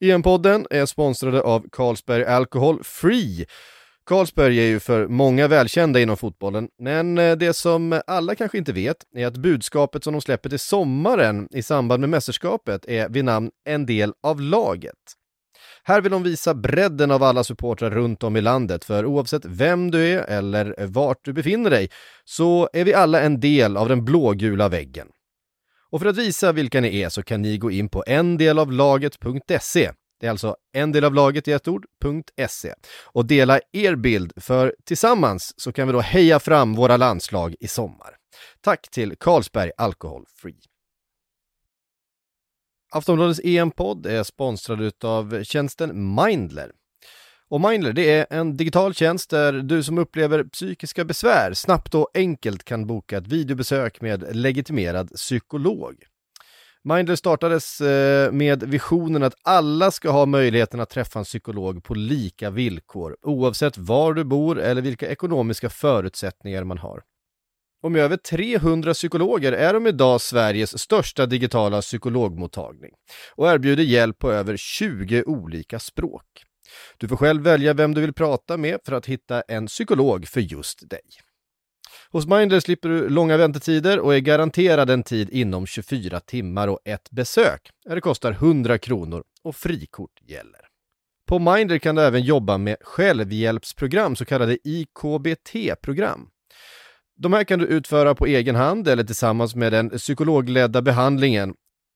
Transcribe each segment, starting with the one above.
EM-podden är sponsrade av Carlsberg Alcohol Free. Carlsberg är ju för många välkända inom fotbollen, men eh, det som alla kanske inte vet är att budskapet som de släpper till sommaren i samband med mästerskapet är vid namn En del av laget. Här vill de visa bredden av alla supportrar runt om i landet, för oavsett vem du är eller vart du befinner dig så är vi alla en del av den blågula väggen. Och för att visa vilka ni är så kan ni gå in på endelavlaget.se. Det är alltså en del av laget i ett ord, .se. Och dela er bild, för tillsammans så kan vi då heja fram våra landslag i sommar. Tack till Carlsberg Alcohol Free. Aftonbladets EM-podd är sponsrad av tjänsten Mindler. Och Mindler, det är en digital tjänst där du som upplever psykiska besvär snabbt och enkelt kan boka ett videobesök med legitimerad psykolog. Mindler startades eh, med visionen att alla ska ha möjligheten att träffa en psykolog på lika villkor, oavsett var du bor eller vilka ekonomiska förutsättningar man har. Och med över 300 psykologer är de idag Sveriges största digitala psykologmottagning och erbjuder hjälp på över 20 olika språk. Du får själv välja vem du vill prata med för att hitta en psykolog för just dig. Hos Mindler slipper du långa väntetider och är garanterad en tid inom 24 timmar och ett besök. Det kostar 100 kronor och frikort gäller. På Mindler kan du även jobba med självhjälpsprogram, så kallade IKBT-program. De här kan du utföra på egen hand eller tillsammans med den psykologledda behandlingen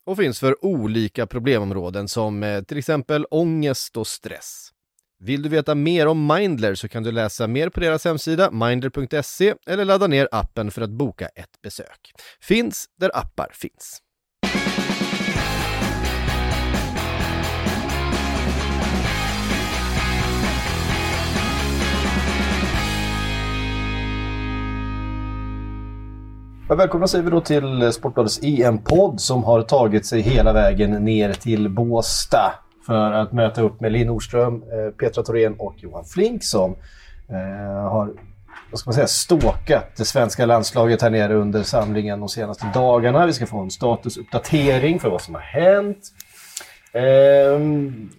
och finns för olika problemområden som eh, till exempel ångest och stress. Vill du veta mer om Mindler så kan du läsa mer på deras hemsida mindler.se eller ladda ner appen för att boka ett besök. Finns där appar finns. Välkomna säger vi då till Sportbladets EM-podd som har tagit sig hela vägen ner till Båsta för att möta upp med Linn Nordström, eh, Petra Thorén och Johan Flink som eh, har vad ska man säga, ståkat det svenska landslaget här nere under samlingen de senaste dagarna. Vi ska få en statusuppdatering för vad som har hänt. Ehm,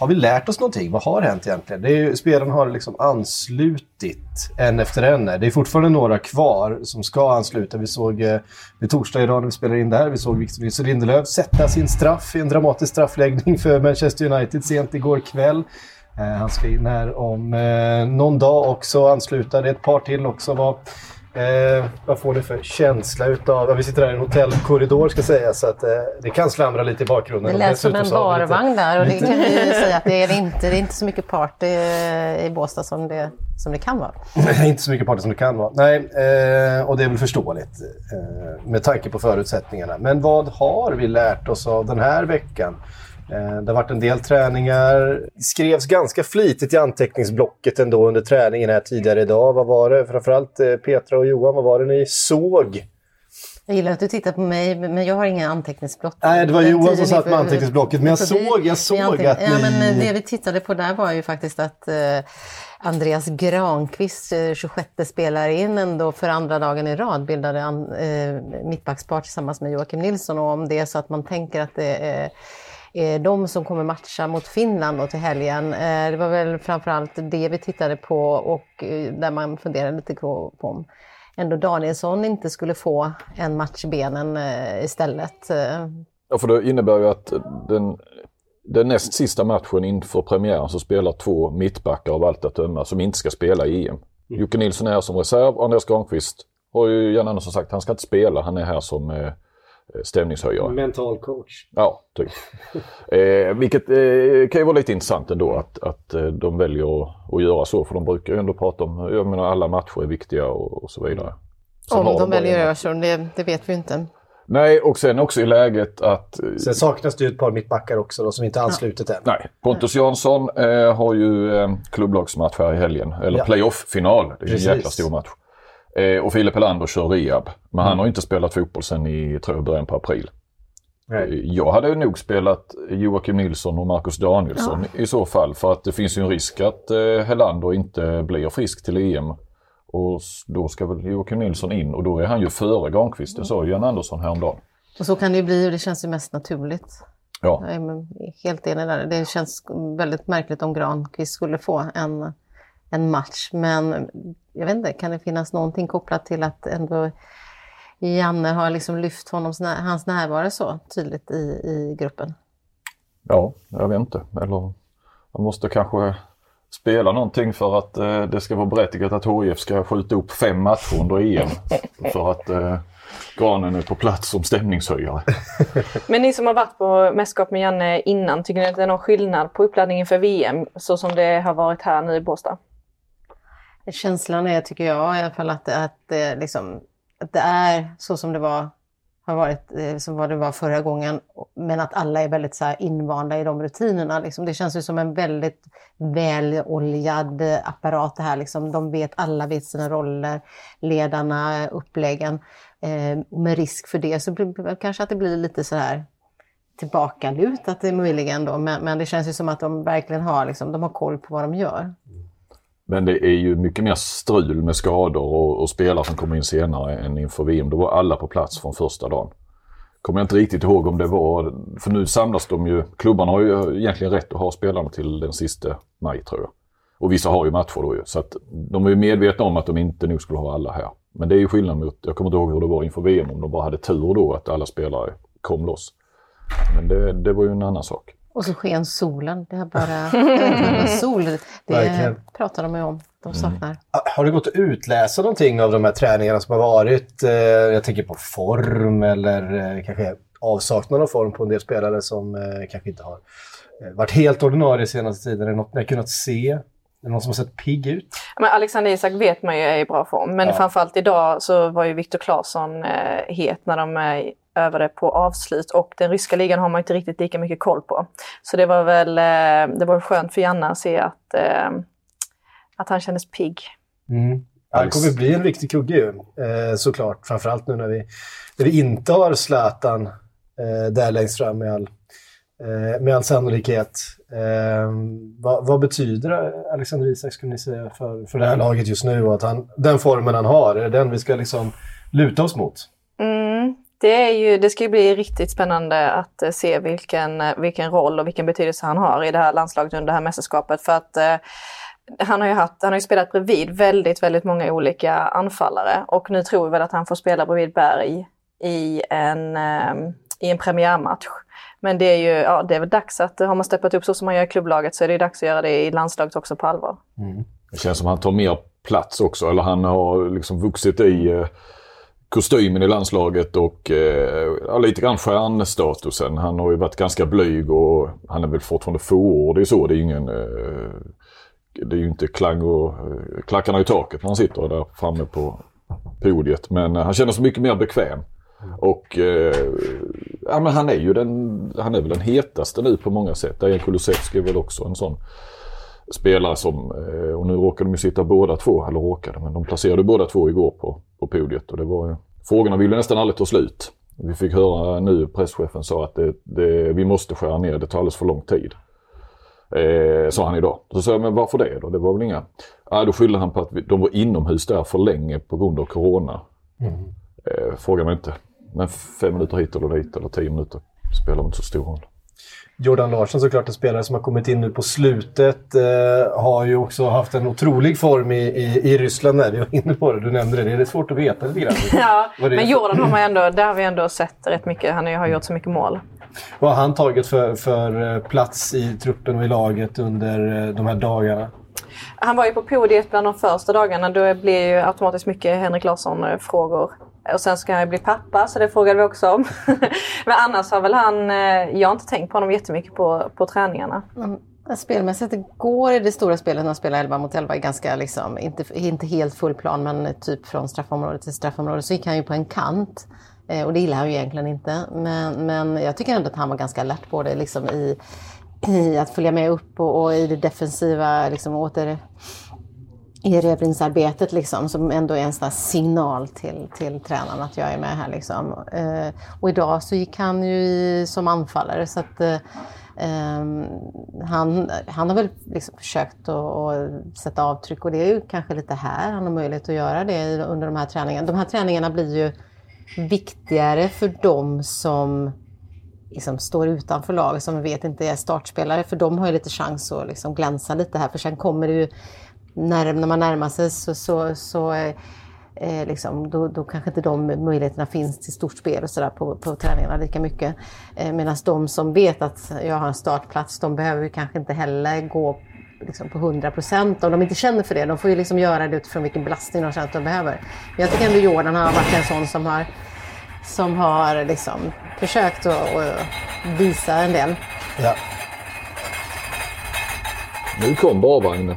har vi lärt oss någonting? Vad har hänt egentligen? Det är ju, spelarna har liksom anslutit en efter en. Det är fortfarande några kvar som ska ansluta. Vi såg eh, vid torsdag idag när vi spelade in där, vi såg Victor Nilsson Lindelöf sätta sin straff i en dramatisk straffläggning för Manchester United sent igår kväll. Eh, han ska in här om eh, någon dag också ansluta. Det är ett par till också. Var Eh, vad får ni för känsla utav... Vi sitter här i en hotellkorridor ska säga så att eh, det kan slamra lite i bakgrunden. Det lät som en barvagn där och det kan vi säga att det är inte. Det är inte så mycket party eh, i Båstad som det, som det kan vara. Nej, inte så mycket party som det kan vara. Nej, eh, och det är väl förståeligt eh, med tanke på förutsättningarna. Men vad har vi lärt oss av den här veckan? Eh, det har varit en del träningar. Skrevs ganska flitigt i anteckningsblocket ändå under träningen här tidigare idag. Vad var det? Framförallt eh, Petra och Johan, vad var det ni såg? Jag gillar att du tittar på mig, men jag har inga anteckningsblock. Nej, det var Johan som satt med anteckningsblocket, men jag såg, jag såg att ni... Ja, men det vi tittade på där var ju faktiskt att eh, Andreas Granqvist, eh, 26 spelare in ändå för andra dagen i rad, bildade mittbackspar tillsammans med Joakim Nilsson. Och om det är så att man tänker att det är de som kommer matcha mot Finland till helgen. Eh, det var väl framförallt det vi tittade på och eh, där man funderade lite på om ändå Danielsson inte skulle få en match i benen istället. Ja, för det innebär ju att den, den näst sista matchen inför premiären så spelar två mittbackar av allt att döma som inte ska spela i EM. Mm. Jocke Nilsson är här som reserv Andreas Granqvist har ju Jan Andersson sagt, han ska inte spela, han är här som eh, Eh, stämningshöjare. Mental coach. Ja, typ. eh, vilket eh, kan ju vara lite intressant ändå att, att eh, de väljer att, att göra så. För de brukar ju ändå prata om, jag menar alla matcher är viktiga och, och så vidare. Sen om de, de väljer att göra så, det, det vet vi inte. Nej, och sen också i läget att... Eh, sen saknas det ju ett par mittbackar också då, som inte anslutit ja. än. Nej, Pontus Jansson eh, har ju eh, klubblagsmatch här i helgen. Eller ja. playoff-final. Det är Precis. en jäkla stor match. Eh, och Filip Helander kör rehab. Men mm. han har inte spelat fotboll sen i, tror jag, början på april. Nej. Eh, jag hade nog spelat Joakim Nilsson och Marcus Danielsson ja. i så fall. För att det finns ju en risk att eh, Helander inte blir frisk till EM. Och då ska väl Joakim Nilsson in och då är han ju före Granqvist. Det sa Jan Andersson häromdagen. Och så kan det ju bli och det känns ju mest naturligt. Ja. Jag är helt enig där. Det känns väldigt märkligt om Granqvist skulle få en, en match. Men jag vet inte, kan det finnas någonting kopplat till att ändå Janne har liksom lyft honom, hans närvaro så tydligt i, i gruppen? Ja, jag vet inte. Eller man måste kanske spela någonting för att eh, det ska vara berättigat att HIF ska skjuta upp fem matcher under EM. för att eh, granen är på plats som stämningshöjare. Men ni som har varit på mästerskap med Janne innan, tycker ni att det är någon skillnad på uppladdningen för VM så som det har varit här nu i Båstad? Känslan är, tycker jag i alla fall, att, att, eh, liksom, att det är så som det var har varit eh, som det var förra gången. Men att alla är väldigt så invanda i de rutinerna. Liksom. Det känns ju som en väldigt väloljad eh, apparat det här. Liksom. De vet, alla vet sina roller, ledarna, uppläggen. Eh, med risk för det så blir, kanske att det blir lite så här tillbakalutat möjligen då. Men, men, det känns ju som att de verkligen har, liksom, de har koll på vad de gör. Men det är ju mycket mer strul med skador och, och spelare som kommer in senare än inför VM. Då var alla på plats från första dagen. Kommer jag inte riktigt ihåg om det var, för nu samlas de ju, klubbarna har ju egentligen rätt att ha spelarna till den sista maj tror jag. Och vissa har ju matcher då ju. Så att de är ju medvetna om att de inte nog skulle ha alla här. Men det är ju skillnad mot, jag kommer inte ihåg hur det var inför VM, om de bara hade tur då att alla spelare kom loss. Men det, det var ju en annan sak. Och så sken solen. Det är bara sol. Det Verkligen. pratar de om. De mm. saknar. Mm. Har det gått att utläsa någonting av de här träningarna som har varit? Eh, jag tänker på form eller eh, kanske avsaknad av form på en del spelare som eh, kanske inte har varit helt ordinarie senaste tiden. Är det något ni har kunnat se? Är det någon som har sett pigg ut? Men Alexander Isak vet man ju är i bra form. Men ja. framförallt idag så var ju Viktor Claesson eh, het när de eh, övade på avslut och den ryska ligan har man inte riktigt lika mycket koll på. Så det var väl eh, det var skönt för Janne att se att, eh, att han kändes pigg. Mm. Han kommer bli en riktig kugge ju, eh, såklart. Framförallt nu när vi, när vi inte har Zlatan där längst fram med all, med all sannolikhet. Vad, vad, betyder Alexander Isak, skulle ni säga, för, för det här laget just nu? Och att han, den formen han har, är det den vi ska liksom luta oss mot? Det, är ju, det ska ju bli riktigt spännande att eh, se vilken, eh, vilken roll och vilken betydelse han har i det här landslaget under det här mästerskapet. För att eh, han har ju, haft, han har ju spelat bredvid väldigt, väldigt många olika anfallare och nu tror vi väl att han får spela bredvid Berg i en, i en premiärmatch. Men det är ju ja, det är väl dags att, har man steppat upp så som man gör i klubblaget så är det dags att göra det i landslaget också på allvar. Mm. Det känns som att han tar mer plats också, eller han har liksom vuxit i eh, kostymen i landslaget och eh, lite grann stjärnstatusen. Han har ju varit ganska blyg och han är väl fortfarande fåordig så, det är ingen... Eh, det är ju inte klang och eh, klackarna i taket när han sitter där framme på podiet. Men eh, han känner sig mycket mer bekväm. Och eh, ja, men han är ju den, han är väl den hetaste nu på många sätt. Dejan Kulusevski är väl också en sån spelare som, eh, och nu råkade de ju sitta båda två, eller råkade, men de placerade båda två igår på, på podiet och det var ju, frågorna ville nästan aldrig ta slut. Vi fick höra nu, presschefen sa att det, det, vi måste skära ner, det tar alldeles för lång tid. Eh, sa han idag. Så sa jag, men varför det då? Det var väl inga... Ah, då skyllde han på att vi, de var inomhus där för länge på grund av Corona. Mm. Eh, fråga mig inte. Men fem minuter hit eller dit eller tio minuter spelar inte så stor roll. Jordan Larsson såklart en spelare som har kommit in nu på slutet. Eh, har ju också haft en otrolig form i, i, i Ryssland där. Vi var inne på det, du nämnde det. Det är svårt att veta lite grann. ja, men Jordan har man ändå, där har vi ändå sett rätt mycket. Han har gjort så mycket mål. Vad har han tagit för, för eh, plats i truppen och i laget under eh, de här dagarna? Han var ju på podiet bland de första dagarna. Då blir ju automatiskt mycket Henrik Larsson-frågor och sen ska han bli pappa, så det frågade vi också om. Men annars har väl han, eh, jag har inte tänkt på honom jättemycket på, på träningarna. Mm. Spelmässigt igår i det stora spelet när han spelar 11 mot 11 ganska liksom, inte, inte helt full plan men eh, typ från straffområde till straffområde så gick han ju på en kant. Eh, och det gillar han ju egentligen inte. Men, men jag tycker ändå att han var ganska alert på det liksom i, i att följa med upp och, och i det defensiva liksom åter erövringsarbetet liksom, som ändå är en sån signal till, till tränaren att jag är med här. Liksom. Eh, och idag så gick han ju i, som anfallare så att eh, ehm, han, han har väl liksom försökt att, sätta avtryck och det är ju kanske lite här han har möjlighet att göra det under de här träningarna. De här träningarna blir ju viktigare för dem som liksom står utanför laget som vi vet inte är startspelare. För de har ju lite chans att liksom glänsa lite här. För sen kommer det ju, när, när man närmar sig så, så, så eh, liksom, då, då kanske inte de möjligheterna finns till stort spel och sådär på, på träningarna lika mycket. Eh, Medan de som vet att jag har en startplats, de behöver kanske inte heller gå liksom på 100 procent om de inte känner för det. De får ju liksom göra det utifrån vilken belastning de känner att de behöver. Men jag tycker ändå Jordan har varit en sån som har, som har liksom försökt att, att visa en del. Ja. Nu kom barvagnen.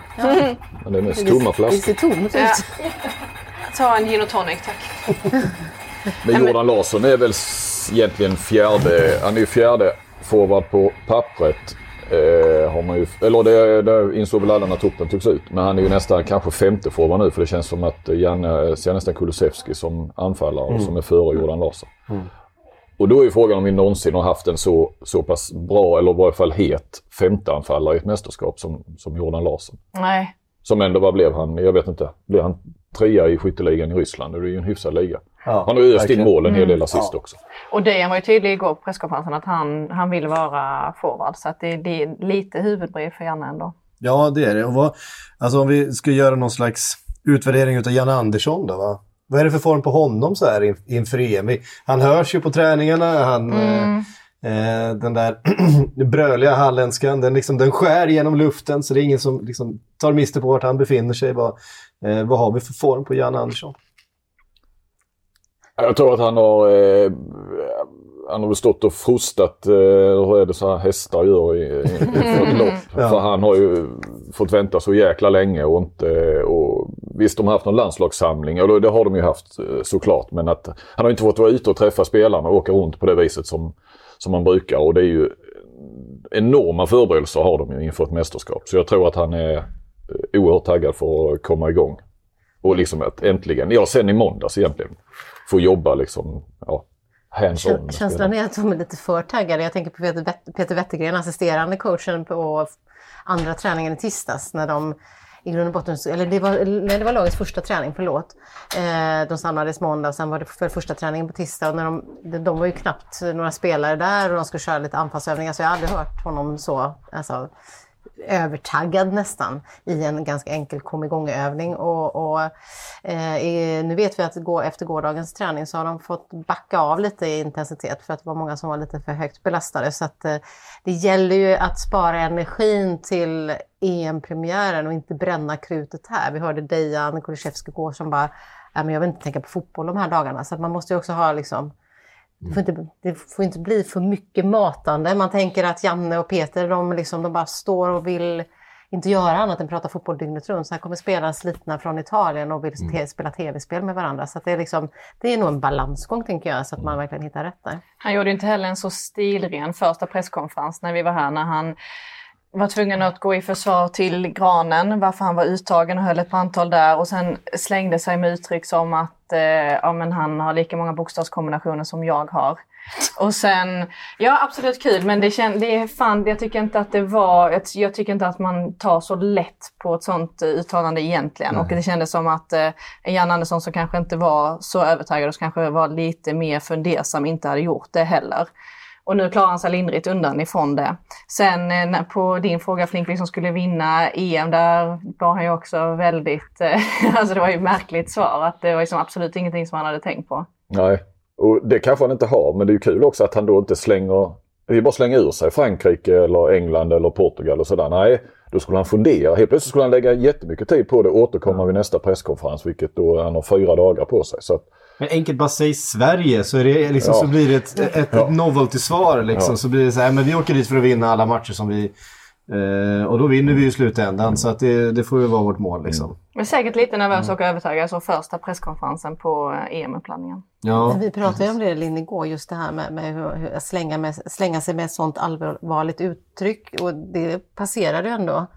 Men det är mest tomma Det flaskor. ser tomt ut. Ja. Ta en gin och tonic tack. Men Jordan Larsson är väl egentligen fjärde, han är ju fjärde forward på pappret. Eh, har man ju, eller det, det insåg väl alla när toppen togs ut. Men han är ju nästan kanske femte forward nu för det känns som att Janne ser nästan Kulusevski som anfallare som är före Jordan Larsson. Och då är ju frågan om vi någonsin har haft en så, så pass bra, eller i varje fall het, femteanfallare i ett mästerskap som, som Jordan Larsson. Nej. Som ändå, vad blev han? Jag vet inte. Blev han trea i skytteligan i Ryssland? Det är ju en hyfsad liga. Ja, Han har ju öst in mål en hel del assist också. Och Dejan var ju tydlig igår på presskonferensen att han, han vill vara forward. Så att det, det är lite huvudbrev för Janne ändå. Ja, det är det. Och vad, alltså om vi ska göra någon slags utvärdering av Janne Andersson då, va? Vad är det för form på honom så här in, inför EM? Han hörs ju på träningarna, han, eh, eh, den där bröliga halländskan, den, liksom, den skär genom luften så det är ingen som liksom, tar miste på vart han befinner sig. Vad, eh, vad har vi för form på Janne Andersson? Jag tror att han har, eh, han har väl stått och frustat, eh, hur är det så här hästar gör i, i, i ett lopp. Ja. För han har ju fått vänta så jäkla länge och inte, och visst de har haft någon landslagssamling, och det har de ju haft eh, såklart, men att han har inte fått vara ute och träffa spelarna och åka runt på det viset som, som man brukar och det är ju enorma förberedelser har de ju inför ett mästerskap. Så jag tror att han är eh, oerhört taggad för att komma igång. Och liksom att äntligen, ja sen i måndags egentligen, få jobba liksom, ja, hands-on. Känslan är att de är lite för taggade. Jag tänker på Peter Wettergren, assisterande coachen på andra träningen i tisdags när de i grund och botten, eller det var, nej, det var lagets första träning, förlåt. Eh, de samlades måndag och sen var det för första träningen på tisdag. Och när de, de, var ju knappt några spelare där och de skulle köra lite anfallsövningar så jag har aldrig hört honom så alltså, övertaggad nästan i en ganska enkel kom igång-övning. Och, och, eh, nu vet vi att gå, efter gårdagens träning så har de fått backa av lite i intensitet för att det var många som var lite för högt belastade. Så att, eh, det gäller ju att spara energin till EM-premiären och inte bränna krutet här. Vi hörde Dejan Kulusevski gå som bara, äh, men jag vill inte tänka på fotboll de här dagarna. Så att man måste ju också ha liksom det får, inte, det får inte bli för mycket matande. Man tänker att Janne och Peter de, liksom, de bara står och vill inte göra annat än prata fotboll dygnet runt. Så här kommer spelare slitna från Italien och vill te- spela tv-spel med varandra. Så att det, är liksom, det är nog en balansgång tänker jag, så att man verkligen hittar rätt där. Han gjorde inte heller en så stilren första presskonferens när vi var här när han var tvungen att gå i försvar till granen, varför han var uttagen och höll ett brandtal där och sen slängde sig med uttryck som att eh, ja, men han har lika många bokstavskombinationer som jag har. Och sen, ja absolut kul men det, kän, det är fan, jag tycker inte att det var, jag, tycker inte att man tar så lätt på ett sånt eh, uttalande egentligen. Och det kändes som att eh, Jan Andersson som kanske inte var så övertygad och kanske var lite mer fundersam inte hade gjort det heller. Och nu klarar han sig lindrigt undan ifrån det. Sen eh, när- på din fråga Flink, som skulle vinna EM, där var han ju också väldigt, eh, alltså det var ju ett märkligt svar, att det var liksom absolut ingenting som han hade tänkt på. Nej, och det kanske han inte har, men det är ju kul också att han då inte slänger, det är bara slänga ur sig Frankrike eller England eller Portugal och sådär. Nej, då skulle han fundera. Helt plötsligt skulle han lägga jättemycket tid på det och återkomma vid nästa presskonferens, vilket då han har fyra dagar på sig. Så att, Men enkelt bara säg Sverige så, är det liksom, Ja. så blir det ett, ett, Ja. novelty-svar. Liksom. Ja. Så blir det så här, men vi åker dit för att vinna alla matcher som vi... Eh, och då vinner vi ju i slutändan. Så att det, det får ju vara vårt mål. Liksom. Men säkert lite nervös och övertygad, så första presskonferensen på eh, EM-uppladdningen. Ja, Vi pratade ju om det Linn igår, just det här med, med hur, slänga, med, slänga sig med ett sånt allvarligt uttryck. Och det passerade ju ändå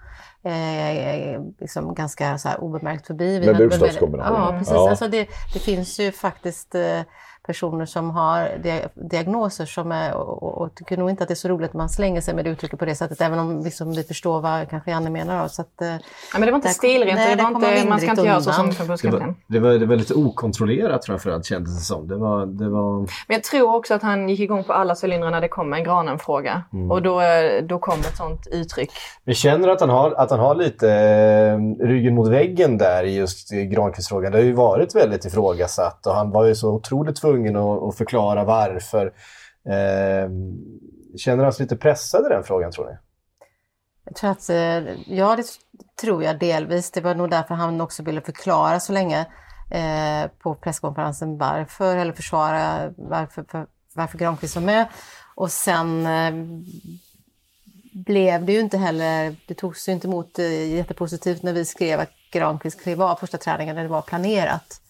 eh, liksom ganska så obemärkt förbi. Vi Med bokstavskombinationer. Ja, precis. Ja. Alltså det, det finns ju faktiskt eh, personer som har diagnoser som är, och, och tycker nog inte att det är så roligt att man slänger sig med det uttrycket på det sättet, även om liksom, vi förstår vad kanske Janne menar. Så att, eh, ja, men det var inte stilrent, nej, det var inte, man ska inte göra så som förbundskapten. Det, var, det var lite okontrollerat framförallt kändes det som. Det var, det var... Men jag tror också att han gick igång på alla cylindrar när det kom en Granen-fråga. Mm. Och då, då kom ett sånt uttryck. Vi känner att han har, att han har lite eh, ryggen mot väggen där i just Granqvist-frågan. Det har ju varit väldigt ifrågasatt och han var ju så otroligt tvungen tvungen att förklara varför. Ehm, känner han sig alltså lite pressad i den frågan tror ni? Jag tror att, eh, ja det tror jag delvis. Det var nog därför han också ville förklara så länge eh, på presskonferensen varför, eller försvara varför, för, varför Granqvist var med. Och sen eh, blev det ju inte heller, det togs ju inte emot eh, jättepositivt när vi skrev att Granqvist klev av första träningen när det var planerat.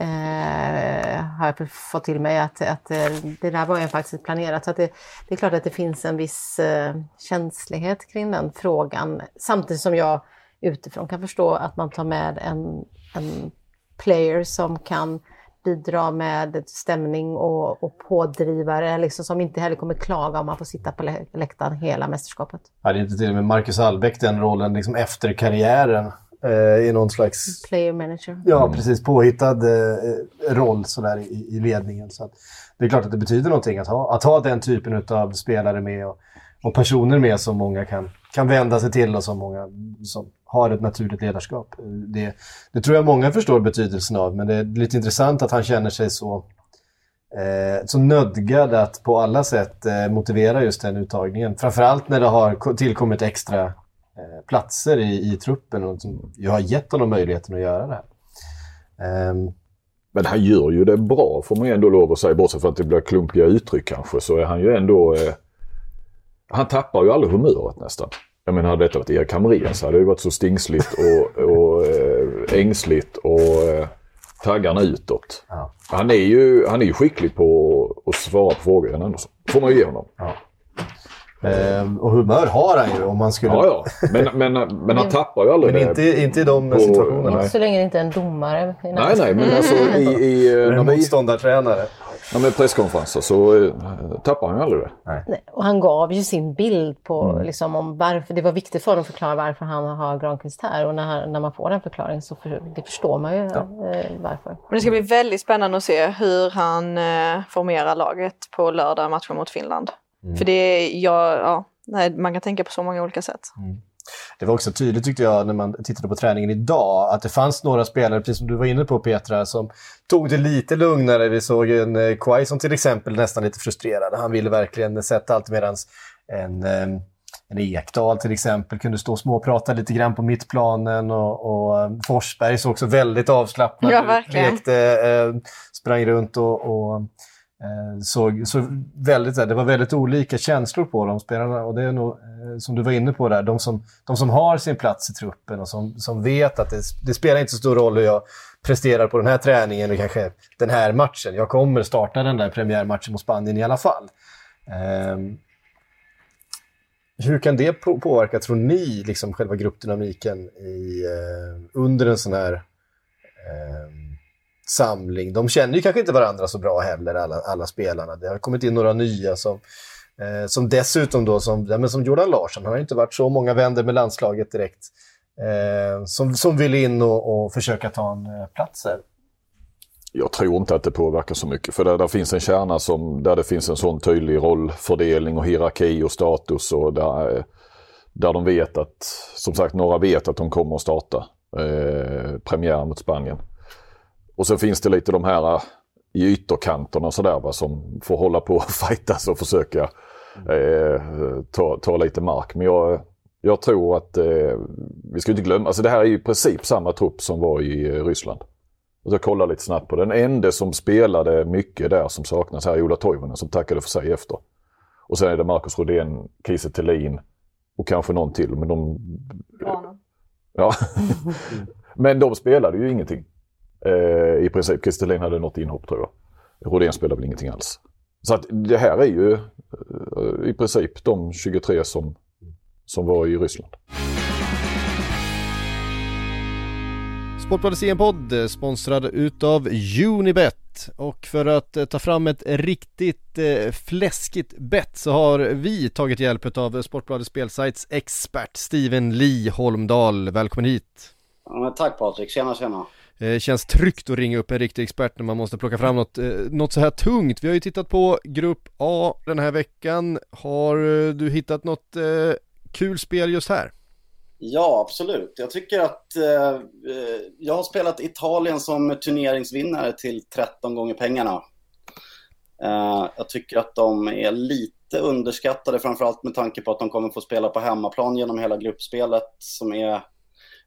Eh, har jag fått till mig att, att eh, det där var ju faktiskt planerat. Så att det, det är klart att det finns en viss eh, känslighet kring den frågan. Samtidigt som jag utifrån kan förstå att man tar med en, en player som kan bidra med stämning och, och pådrivare liksom, som inte heller kommer klaga om man får sitta på läktaren hela mästerskapet. Hade inte till och med Marcus Albeck den rollen liksom efter karriären eh, i någon slags... Player manager. Ja, mm. precis. Påhittad eh, roll sådär i, i ledningen. Så det är klart att det betyder någonting att ha, att ha den typen av spelare med och, och personer med som många kan, kan vända sig till och som många som har ett naturligt ledarskap. Det, det tror jag många förstår betydelsen av, men det är lite intressant att han känner sig så, eh, så nödgad att på alla sätt eh, motivera just den uttagningen. Framförallt när det har tillkommit extra eh, platser i, i truppen och som ju har gett honom möjligheten att göra det här. Um, men han gör ju det bra får man ju ändå lov att säga. Bortsett från att det blir klumpiga uttryck kanske så är han ju ändå... Eh, han tappar ju aldrig humöret nästan. Jag menar, hade detta varit Erik Hamrén så hade det varit så stingsligt och, och äh, ängsligt och äh, taggarna utåt. Ja. Han, är ju, han är ju skicklig på att svara på frågor, Jan Andersson. får man ju ge honom. Ja. Ehm, och humör har han ju om man skulle... Ja, ja. Men, men, men han tappar ju aldrig men det. Inte, inte i de på, situationerna. Inte så länge det inte är en domare. Nej, nej, men alltså i... i en motståndartränare. Ja, med presskonferenser så uh, tappar han ju aldrig det. Nej. Och han gav ju sin bild på mm. liksom, om varför, det var viktigt för honom att förklara varför han har Granqvist här och när, när man får den förklaringen så för, det förstår man ju ja. uh, varför. Men det ska bli väldigt spännande att se hur han uh, formerar laget på lördag matchen mot Finland. Mm. För det är, ja, ja, nej, man kan tänka på så många olika sätt. Mm. Det var också tydligt tyckte jag när man tittade på träningen idag att det fanns några spelare, precis som du var inne på Petra, som tog det lite lugnare. Vi såg en eh, Quaison till exempel nästan lite frustrerad. Han ville verkligen sätta allt medan en, eh, en Ekdal till exempel kunde stå och småprata lite grann på mittplanen och, och eh, Forsberg såg också väldigt avslappnad ja, ut. Lekte, sprang runt och, och Eh, såg, så väldigt, det var väldigt olika känslor på de spelarna och det är nog, eh, som du var inne på där, de som, de som har sin plats i truppen och som, som vet att det, det spelar inte så stor roll hur jag presterar på den här träningen och kanske den här matchen. Jag kommer starta den där premiärmatchen mot Spanien i alla fall. Um, hur kan det påverka, tror ni, liksom själva gruppdynamiken i, uh, under en sån här um, samling. De känner ju kanske inte varandra så bra heller, alla, alla spelarna. Det har kommit in några nya som, eh, som dessutom då, som, ja, men som Jordan Larsson, han har inte varit så många vänder med landslaget direkt, eh, som, som vill in och, och försöka ta en eh, plats här. Jag tror inte att det påverkar så mycket för där, där finns en kärna som, där det finns en sån tydlig rollfördelning och hierarki och status och där, eh, där de vet att, som sagt några vet att de kommer att starta eh, premiär mot Spanien. Och så finns det lite de här äh, i ytterkanterna och sådär som får hålla på och fightas och försöka eh, ta, ta lite mark. Men jag, jag tror att eh, vi ska inte glömma, alltså det här är i princip samma trupp som var i eh, Ryssland. Och jag kollar lite snabbt på den. enda som spelade mycket där som saknas här är Ola Toivonen som tackade för sig efter. Och sen är det Marcus Rodén, Kiese Thelin och kanske någon till. Men de... Ja. men de spelade ju ingenting. Eh, I princip. Kristelin hade något inhopp tror jag. Rodén spelade väl ingenting alls. Så att det här är ju eh, i princip de 23 som, som var i Ryssland. Sportbladets EM-podd sponsrad utav Unibet. och för att eh, ta fram ett riktigt eh, fläskigt bett så har vi tagit hjälp av Sportbladets spelsajts expert Steven Lee Holmdahl. Välkommen hit! Ja, tack Patrik, tjena tjena! Det känns tryggt att ringa upp en riktig expert när man måste plocka fram något, eh, något så här tungt. Vi har ju tittat på Grupp A den här veckan. Har eh, du hittat något kul spel just här? Ja, absolut. Jag tycker att eh, jag har spelat Italien som turneringsvinnare till 13 gånger pengarna. Eh, jag tycker att de är lite underskattade, framförallt med tanke på att de kommer få spela på hemmaplan genom hela gruppspelet som är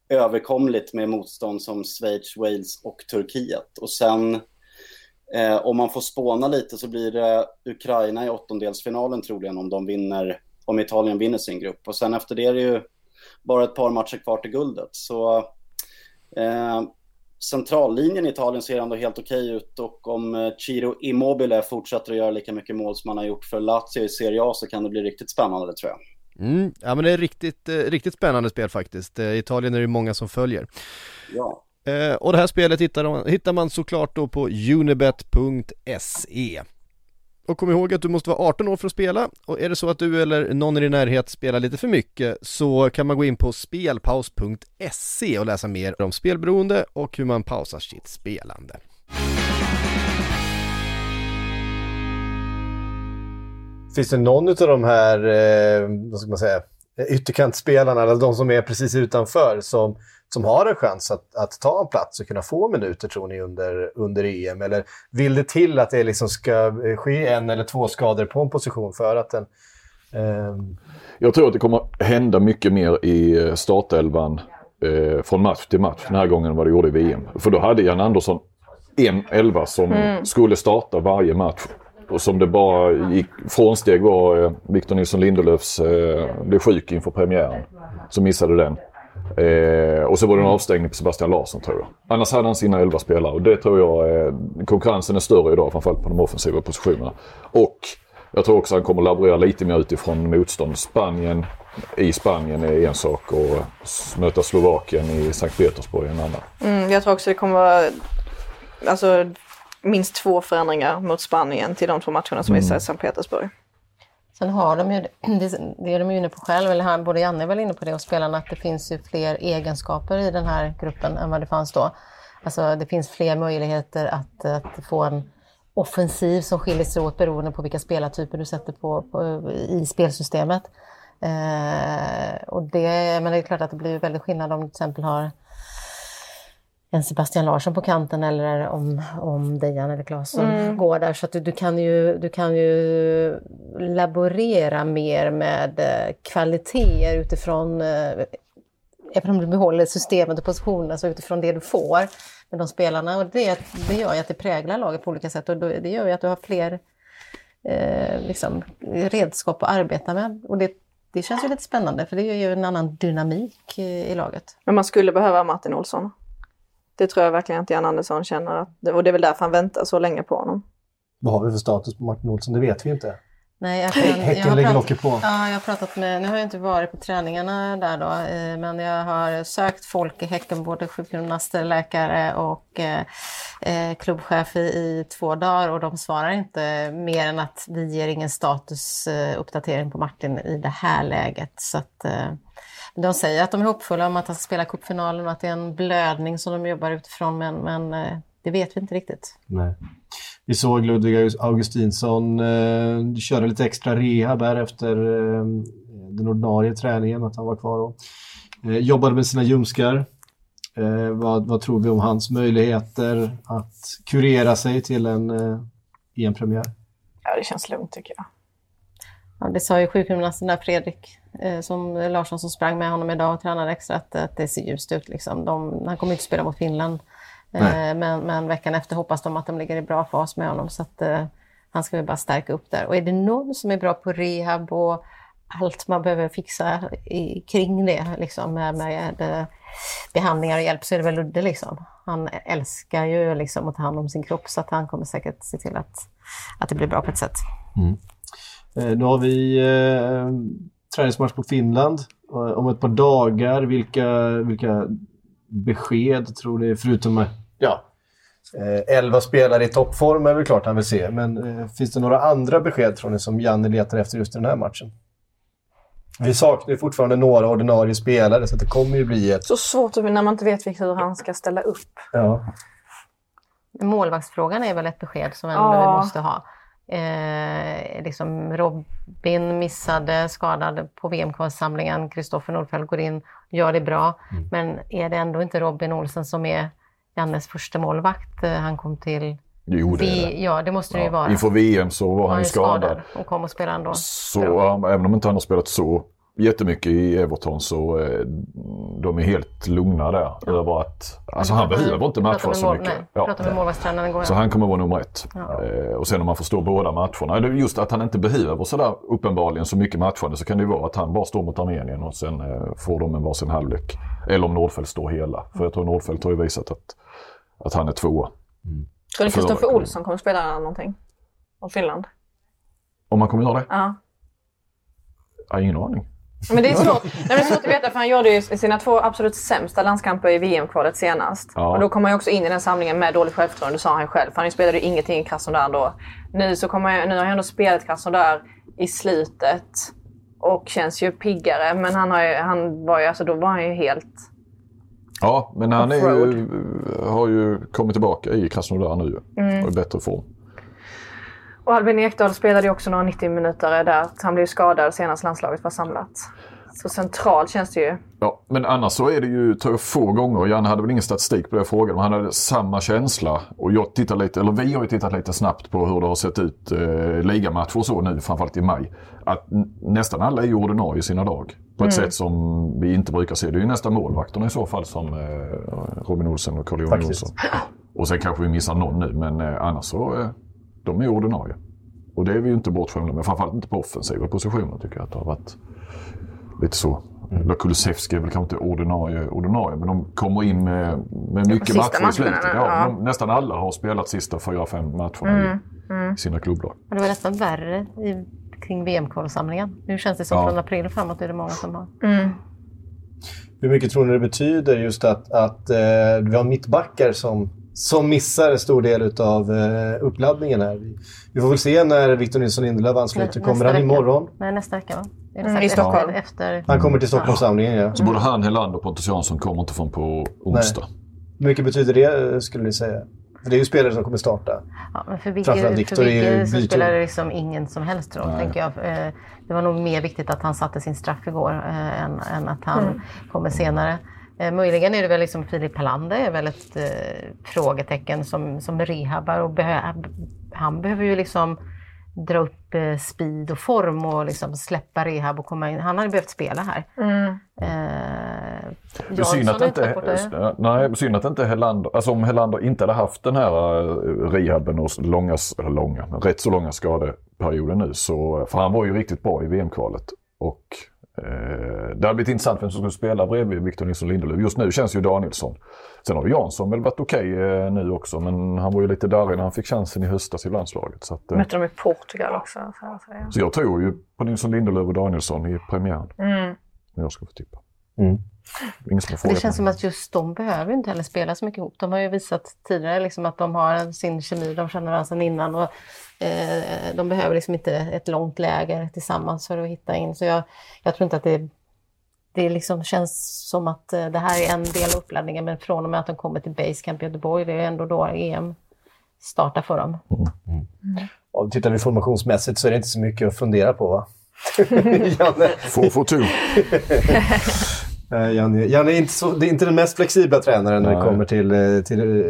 överkomligt med motstånd som Schweiz, Wales och Turkiet. Och sen eh, om man får spåna lite så blir det Ukraina i åttondelsfinalen troligen om de vinner, om Italien vinner sin grupp. Och sen efter det är det ju bara ett par matcher kvar till guldet. Så eh, centrallinjen i Italien ser ändå helt okej ut och om eh, Ciro Immobile fortsätter att göra lika mycket mål som han har gjort för Lazio i Serie A så kan det bli riktigt spännande tror jag. Mm, ja men det är riktigt, eh, riktigt spännande spel faktiskt. Eh, Italien är det många som följer. Ja. Eh, och det här spelet hittar man, hittar man såklart då på unibet.se. Och kom ihåg att du måste vara 18 år för att spela och är det så att du eller någon i din närhet spelar lite för mycket så kan man gå in på spelpaus.se och läsa mer om spelberoende och hur man pausar sitt spelande. Finns det någon av de här, eh, vad ska man säga, ytterkantspelarna, eller de som är precis utanför, som som har en chans att, att ta en plats och kunna få minuter tror ni under, under EM? Eller vill det till att det liksom ska ske en eller två skador på en position för att den... Eh... Jag tror att det kommer hända mycket mer i eh, startelvan eh, från match till match den här gången än vad det gjorde i VM. För då hade Jan Andersson en elva som mm. skulle starta varje match. Och som det bara gick frånsteg var eh, Victor Nilsson Lindelöfs eh, blev sjuk inför premiären. Så missade den. Eh, och så var det en avstängning på Sebastian Larsson tror jag. Annars hade han sina elva spelare och det tror jag eh, konkurrensen är större idag framförallt på de offensiva positionerna. Och jag tror också att han kommer laborera lite mer utifrån motstånd. Spanien i Spanien är en sak och eh, möta Slovakien i Sankt Petersburg är en annan. Mm, jag tror också det kommer vara alltså, minst två förändringar mot Spanien till de två matcherna som mm. är i Sankt Petersburg. Sen har de ju, det är de ju inne på själv, eller både Janne är väl inne på det och spelarna, att det finns ju fler egenskaper i den här gruppen än vad det fanns då. Alltså det finns fler möjligheter att, att få en offensiv som skiljer sig åt beroende på vilka spelartyper du sätter på, på i spelsystemet. Eh, och det, men det är klart att det blir väldigt skillnad om du till exempel har en Sebastian Larsson på kanten eller om, om Dejan eller Claesson mm. går där. Så du, du, kan ju, du kan ju laborera mer med eh, kvaliteter utifrån, eh, även om du behåller systemet och positionerna, så alltså utifrån det du får med de spelarna. Och det, det gör ju att det präglar laget på olika sätt och det gör ju att du har fler eh, liksom, redskap att arbeta med. Och det, det känns ju lite spännande för det ger ju en annan dynamik i, i laget. Men man skulle behöva Martin Olsson? Det tror jag verkligen att Jan Andersson känner. Att, och det är väl därför han väntar så länge på honom. Vad har vi för status på Martin Olsson? Det vet vi inte. Nej, jag kan, Häcken jag lägger locket på. Ja, jag har pratat med, nu har jag inte varit på träningarna där då, eh, men jag har sökt folk i Häcken, både sjukgymnaster, läkare och eh, eh, klubbchef i, i, två dagar och de svarar inte mer än att vi ger ingen statusuppdatering på Martin i det här läget. Så att, eh, de säger att de är hoppfulla om att han ska spela cupfinalen och att det är en blödning som de jobbar utifrån, men, men eh, det vet vi inte riktigt. Nej. Vi såg Ludvig Augustinsson eh, köra lite extra rehab här efter eh, den ordinarie träningen, att han var kvar och eh, jobbade med sina ljumskar. Eh, vad, vad, tror vi om hans möjligheter att kurera sig till en eh, EM-premiär? Ja, det känns lugnt tycker jag. Ja, det sa ju sjukgymnasten där, Fredrik som Larsson som sprang med honom idag och tränade extra, att, att det ser ljust ut. Liksom. De, han kommer inte spela mot Finland. Eh, men, men, veckan efter hoppas de att de ligger i bra fas med honom. Så att, eh, han ska väl bara stärka upp där. Och är det någon som är bra på rehab och allt man behöver fixa i, kring det, liksom, med, med eh, behandlingar och hjälp, så är det väl Ludde. Liksom. Han älskar ju liksom, att ta hand om sin kropp, så att han kommer säkert se till att, att det blir bra på ett sätt. Mm. Eh, nu har vi eh, träningsmatch mot Finland om ett par dagar. Vilka, vilka besked tror ni, förutom ja, Eh, elva spelare i toppform är väl klart han vill se, men eh, finns det några andra besked tror ni som Janne letar efter just i den här matchen? Vi saknar ju fortfarande några ordinarie spelare, så det kommer ju bli ett... Så svårt när man inte vet hur han ska ställa upp. Ja. Målvaktsfrågan är väl ett besked som ändå Ja. vi måste ha. Eh, liksom Robin missade, skadad på VM-kvalsamlingen. Kristoffer Nordfeldt går in, gör det bra. Mm. Men är det ändå inte Robin Olsen som är Jannes första målvakt? Eh, Han kom till... Jo, det är det. Vi, ja, det måste det ju vara. Inför VM så var han Han skadad. skadad och kom och spelade ändå. Så ja, även om inte han har spelat så jättemycket i Everton så eh, de är helt lugna där. Över att, alltså han behöver inte matcha så mål- mycket. Nej, Ja. pratade med målvaktstränaren igår. Så han kommer vara nummer ett. Ja. Eh, och sen om man förstår båda matcherna. Just att han inte behöver sådär uppenbarligen så mycket matchande så kan det ju vara att han bara står mot Armenien och sen eh, får de en varsin halvlek. Eller om Nordfeldt står hela. För jag tror Nordfeldt har ju visat att, att han är tvåa. Tror ni Kristoffer Olsson kommer spela någonting? Om Finland? Om han kommer göra det? Ja. Jag har ingen aning. Men det är svårt, Nej, men det är svårt att veta för han gjorde ju sina två absolut sämsta landskamper i VM-kvalet senast. Ja. Och då kom han ju också in i den samlingen med dåligt självförtroende, sa han själv. För han spelade ju ingenting i Krasnodar då. Nu, så kommer jag, nu har jag ändå spelat Krasnodar i slutet och känns ju piggare. Men han, har ju, han var ju, alltså, då var han ju helt... Ja, men han ju, har ju kommit tillbaka i Krasnodar nu Mm. och i bättre form. Och Albin Ekdal spelade ju också några 90 minuter där. Han blev skadad senast landslaget var samlat. Så centralt känns det ju. Ja, men annars så är det ju få gånger, Janne hade väl ingen statistik på det jag frågade, men han hade samma känsla. Och jag tittar lite, eller vi har ju tittat lite snabbt på hur det har sett ut eh, ligamatcher och så nu, framförallt i maj. Att nästan alla är ju ordinarie i sina lag. På ett sätt som vi inte brukar se. Det är ju nästan målvakterna i så fall som eh, Robin Olsen och Carl-Johan. Jonsson. Och sen kanske vi missar någon nu, men eh, annars så eh, de är ordinarie. Och det är vi ju inte bortskämda med, framförallt inte på offensiva positioner tycker jag att det har varit lite så. Mm. Kulusevski är väl kanske inte ordinarie, ordinarie men de kommer in med, med mycket matcher i slutet. Ja, ja. de, nästan alla har spelat sista fyra, fem matcherna i, i sina klubblag. Det var nästan värre i, kring VM-kvalsamlingen. Nu känns det som Ja. från april framåt är det många som har. Hur mycket tror ni det betyder just att, att eh, vi har mittbackar som, som missar en stor del av eh, uppladdningen här? Vi, får väl se när Victor Nilsson Lindelöf ansluter. Kommer han vecka. imorgon? Nej, nästa vecka va? Mm, i Stockholm. Efter, efter... Han kommer till Stockholmssamlingen, ja. Så både han, Helander och Pontus Jansson kommer inte från på onsdag. Hur mycket betyder det, skulle ni säga? För det är ju spelare som kommer starta. Ja, men för Framförallt Vigge, Victor för är ju så spelar det liksom ingen som helst roll, Nej. tänker jag. Eh, Det var nog mer viktigt att han satte sin straff igår eh, än, än att han kommer senare. Eh, möjligen är det väl liksom Filip Helander är väl ett eh, frågetecken som, som rehabbar och behö- han behöver ju liksom dra upp eh, speed och form och liksom släppa rehab och komma in. Han hade behövt spela här. Eh, Det är synd att inte, nej, synd att inte Helander, alltså om Helander inte hade haft den här eh, rehaben och långa, eller långa, rätt så långa skadeperioden nu så, för han var ju riktigt bra i VM-kvalet. Och eh, det hade blivit intressant vem som skulle spela bredvid Victor Nilsson Lindelöf. Just nu känns ju Danielsson. Sen har ju Jansson väl varit okej eh, nu också men han var ju lite darrig när han fick chansen i höstas i landslaget. Så, att, eh, Mötte de i Portugal också. Så att säga. så jag tror ju på Nilsson Lindelöf och Danielsson i premiären. Mm. Jag ska få tippa. Mm. Ingen som har Det känns som att just de behöver inte heller spela så mycket ihop. De har ju visat tidigare liksom att de har sin kemi, de känner varandra sedan innan. Och, eh, de behöver liksom inte ett långt läger tillsammans för att hitta in. Så jag, jag tror inte att det, det liksom känns som att eh, det här är en del av uppladdningen. Men från och med att de kommer till Basecamp i Göteborg, det är ändå då EM startar för dem. Och tittar vi formationsmässigt så är det inte så mycket att fundera på va? Janne, 4-4-2. eh, Janne, Janne är inte, så, det är inte den mest flexibla tränaren när det Nej. kommer till, eh, till eh,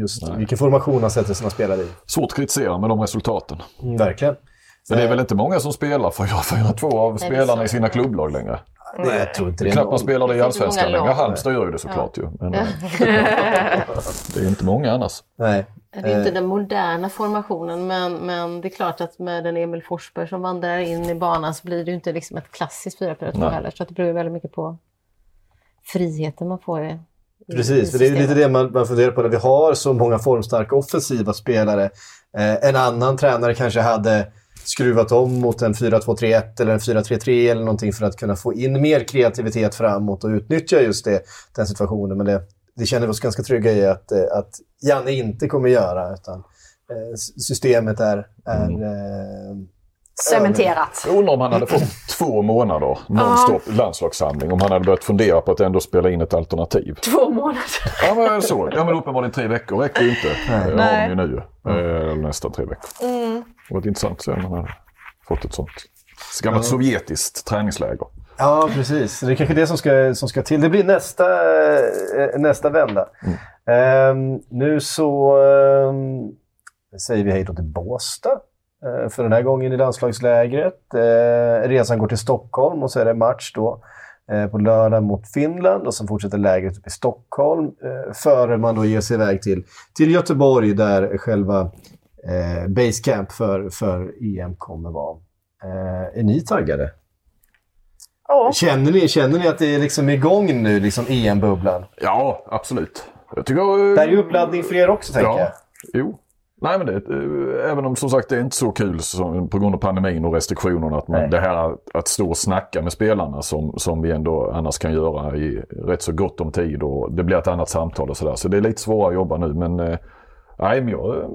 just Nej. vilken formation han sätter sina spelare i. Svårt att kritisera med de resultaten. Mm, verkligen. Men det är väl inte många som spelar 4-4-2 av spelarna i sina klubblag längre. Nej, jag tror inte Det är knappt man spelar det i Allsvenskan längre. Halmstad gör ju det såklart ju. Men eh, det är inte många annars. Nej. Det är inte Eh. den moderna formationen men, men det är klart att med en Emil Forsberg som vandrar in i banan så blir det ju inte liksom ett klassiskt 4-4-2 Nej. heller. Så att det beror väldigt mycket på friheten man får i, Precis, i för det är lite det man, man funderar på när vi har så många formstarka offensiva spelare. Eh, en annan tränare kanske hade skruvat om mot en 4-2-3-1 eller en 4-3-3 eller någonting för att kunna få in mer kreativitet framåt och utnyttja just det, den situationen. Men det, det känner vi oss ganska trygga i att, eh, att Janne inte kommer göra. Utan eh, systemet är, är Mm. eh, Cementerat. Jag undrar om han hade fått två månader nonstop landslagssamling. Om han hade börjat fundera på att ändå spela in ett alternativ. Två månader. Ja men så. Ja men uppenbarligen tre veckor räcker ju inte. Det har de ju nu. Eh, Eller nästan tre veckor. Mm. Det var intressant att se om han hade fått ett sånt. Ett gammalt sovjetiskt träningsläger. Ja, precis. Det är kanske det som ska, som ska till. Det blir nästa, eh, nästa vända. Ehm, nu så ehm, säger vi hej då till Båstad eh, för den här gången i landslagslägret. Eh, resan går till Stockholm och så är det match då eh, på lördag mot Finland och sen fortsätter lägret upp i Stockholm eh, före man då ger sig iväg till, till Göteborg där själva eh, basecamp för, för EM kommer vara. Eh, är ni taggade? Ja. Känner ni, känner ni att det är liksom igång nu, liksom EM-bubblan? Ja, absolut. Jag tycker... Det här är ju uppladdning för er också, tänker jag. Ja, jo. Nej men det, eh, även om som sagt det är inte så kul som, på grund av pandemin och restriktionerna att man, Nej. det här att, att stå och snacka med spelarna som, som vi ändå annars kan göra i rätt så gott om tid och det blir ett annat samtal och sådär. Så det är lite svårare att jobba nu men eh, Nej, men jag,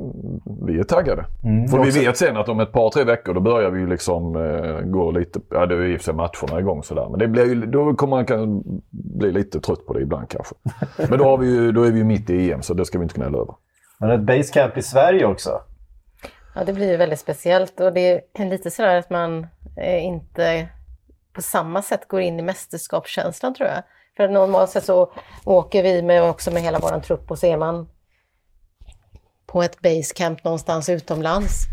vi är taggade. För vi också. vet sen att om ett par, tre veckor då börjar vi ju liksom eh, gå lite, ja det är ju i och för sig matcherna igång sådär. Men det blir ju, då kommer man kan bli lite trött på det ibland kanske. Men då, har vi ju, då är vi ju mitt i EM så det ska vi inte gnälla över. Men ett basecamp i Sverige också. Ja, det blir ju väldigt speciellt och det är lite sådär att man eh, inte på samma sätt går in i mästerskapskänslan tror jag. För normalt sett så åker vi med, också med hela vår trupp och så är man på ett basecamp någonstans utomlands.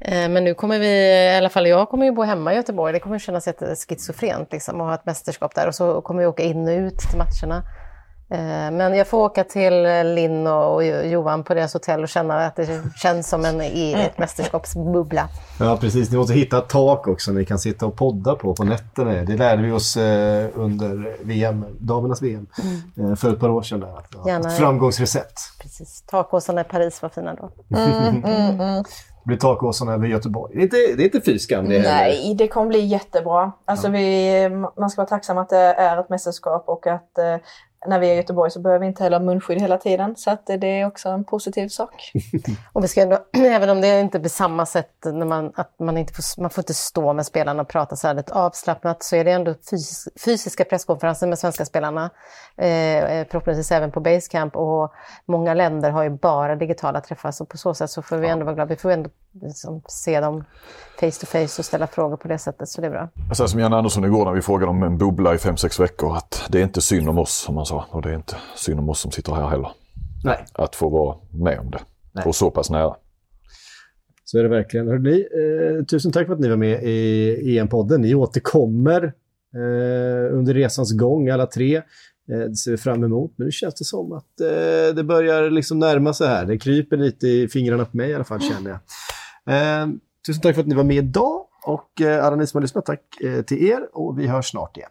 Eh, men nu kommer vi, i alla fall jag kommer ju bo hemma i Göteborg, det kommer kännas jätteskizofrent liksom att ha ett mästerskap där och så kommer vi åka in och ut till matcherna. Eh, Men jag får åka till Linn och Johan på deras hotell och känna att det känns som en i ett mästerskapsbubbla. Ja, precis. Ni måste hitta ett tak också ni kan sitta och podda på på nätterna. Det lärde vi oss eh, under VM, damernas VM eh, för ett par år sedan. Där. Ett framgångsrecept. Precis. Takåsarna i Paris var fina då. Det blir takåsarna över Göteborg. Det är inte, det är inte fy skam det heller. Nej, det kommer bli jättebra. Alltså vi, man ska vara tacksam att det är ett mästerskap och att eh, när vi är i Göteborg så behöver vi inte heller ha munskydd hela tiden. Så att eh, det är också en positiv sak. Och vi ska ändå, även om det inte blir samma sätt, när man, att man, inte får, man får inte stå med spelarna och prata så här lite avslappnat, så är det ändå fys, fysiska presskonferenser med svenska spelarna. Eh, förhoppningsvis även på Basecamp och många länder har ju bara digitala träffar, så på så sätt så får vi ändå vara glada. Vi får ändå liksom se dem face to face och ställa frågor på det sättet, så det är bra. Jag säger som Jan Andersson igår när vi frågade om en bubbla i 5-6 veckor att det är inte synd om oss som han sa och det är inte synd om oss som sitter här heller. Nej, Att få vara med om det. Nej. Och så pass nära. så är det verkligen. Hörrni, eh, tusen tack för att ni var med i EM-podden. Ni återkommer eh, under resans gång, alla tre. Eh, det ser vi fram emot. Men nu känns det som att eh, det börjar liksom närma sig här. Det kryper lite i fingrarna på mig i alla fall, känner jag. Eh, tusen tack för att ni var med idag. Och eh, alla ni som har lyssnat, tack eh, till er. Och vi hörs snart igen.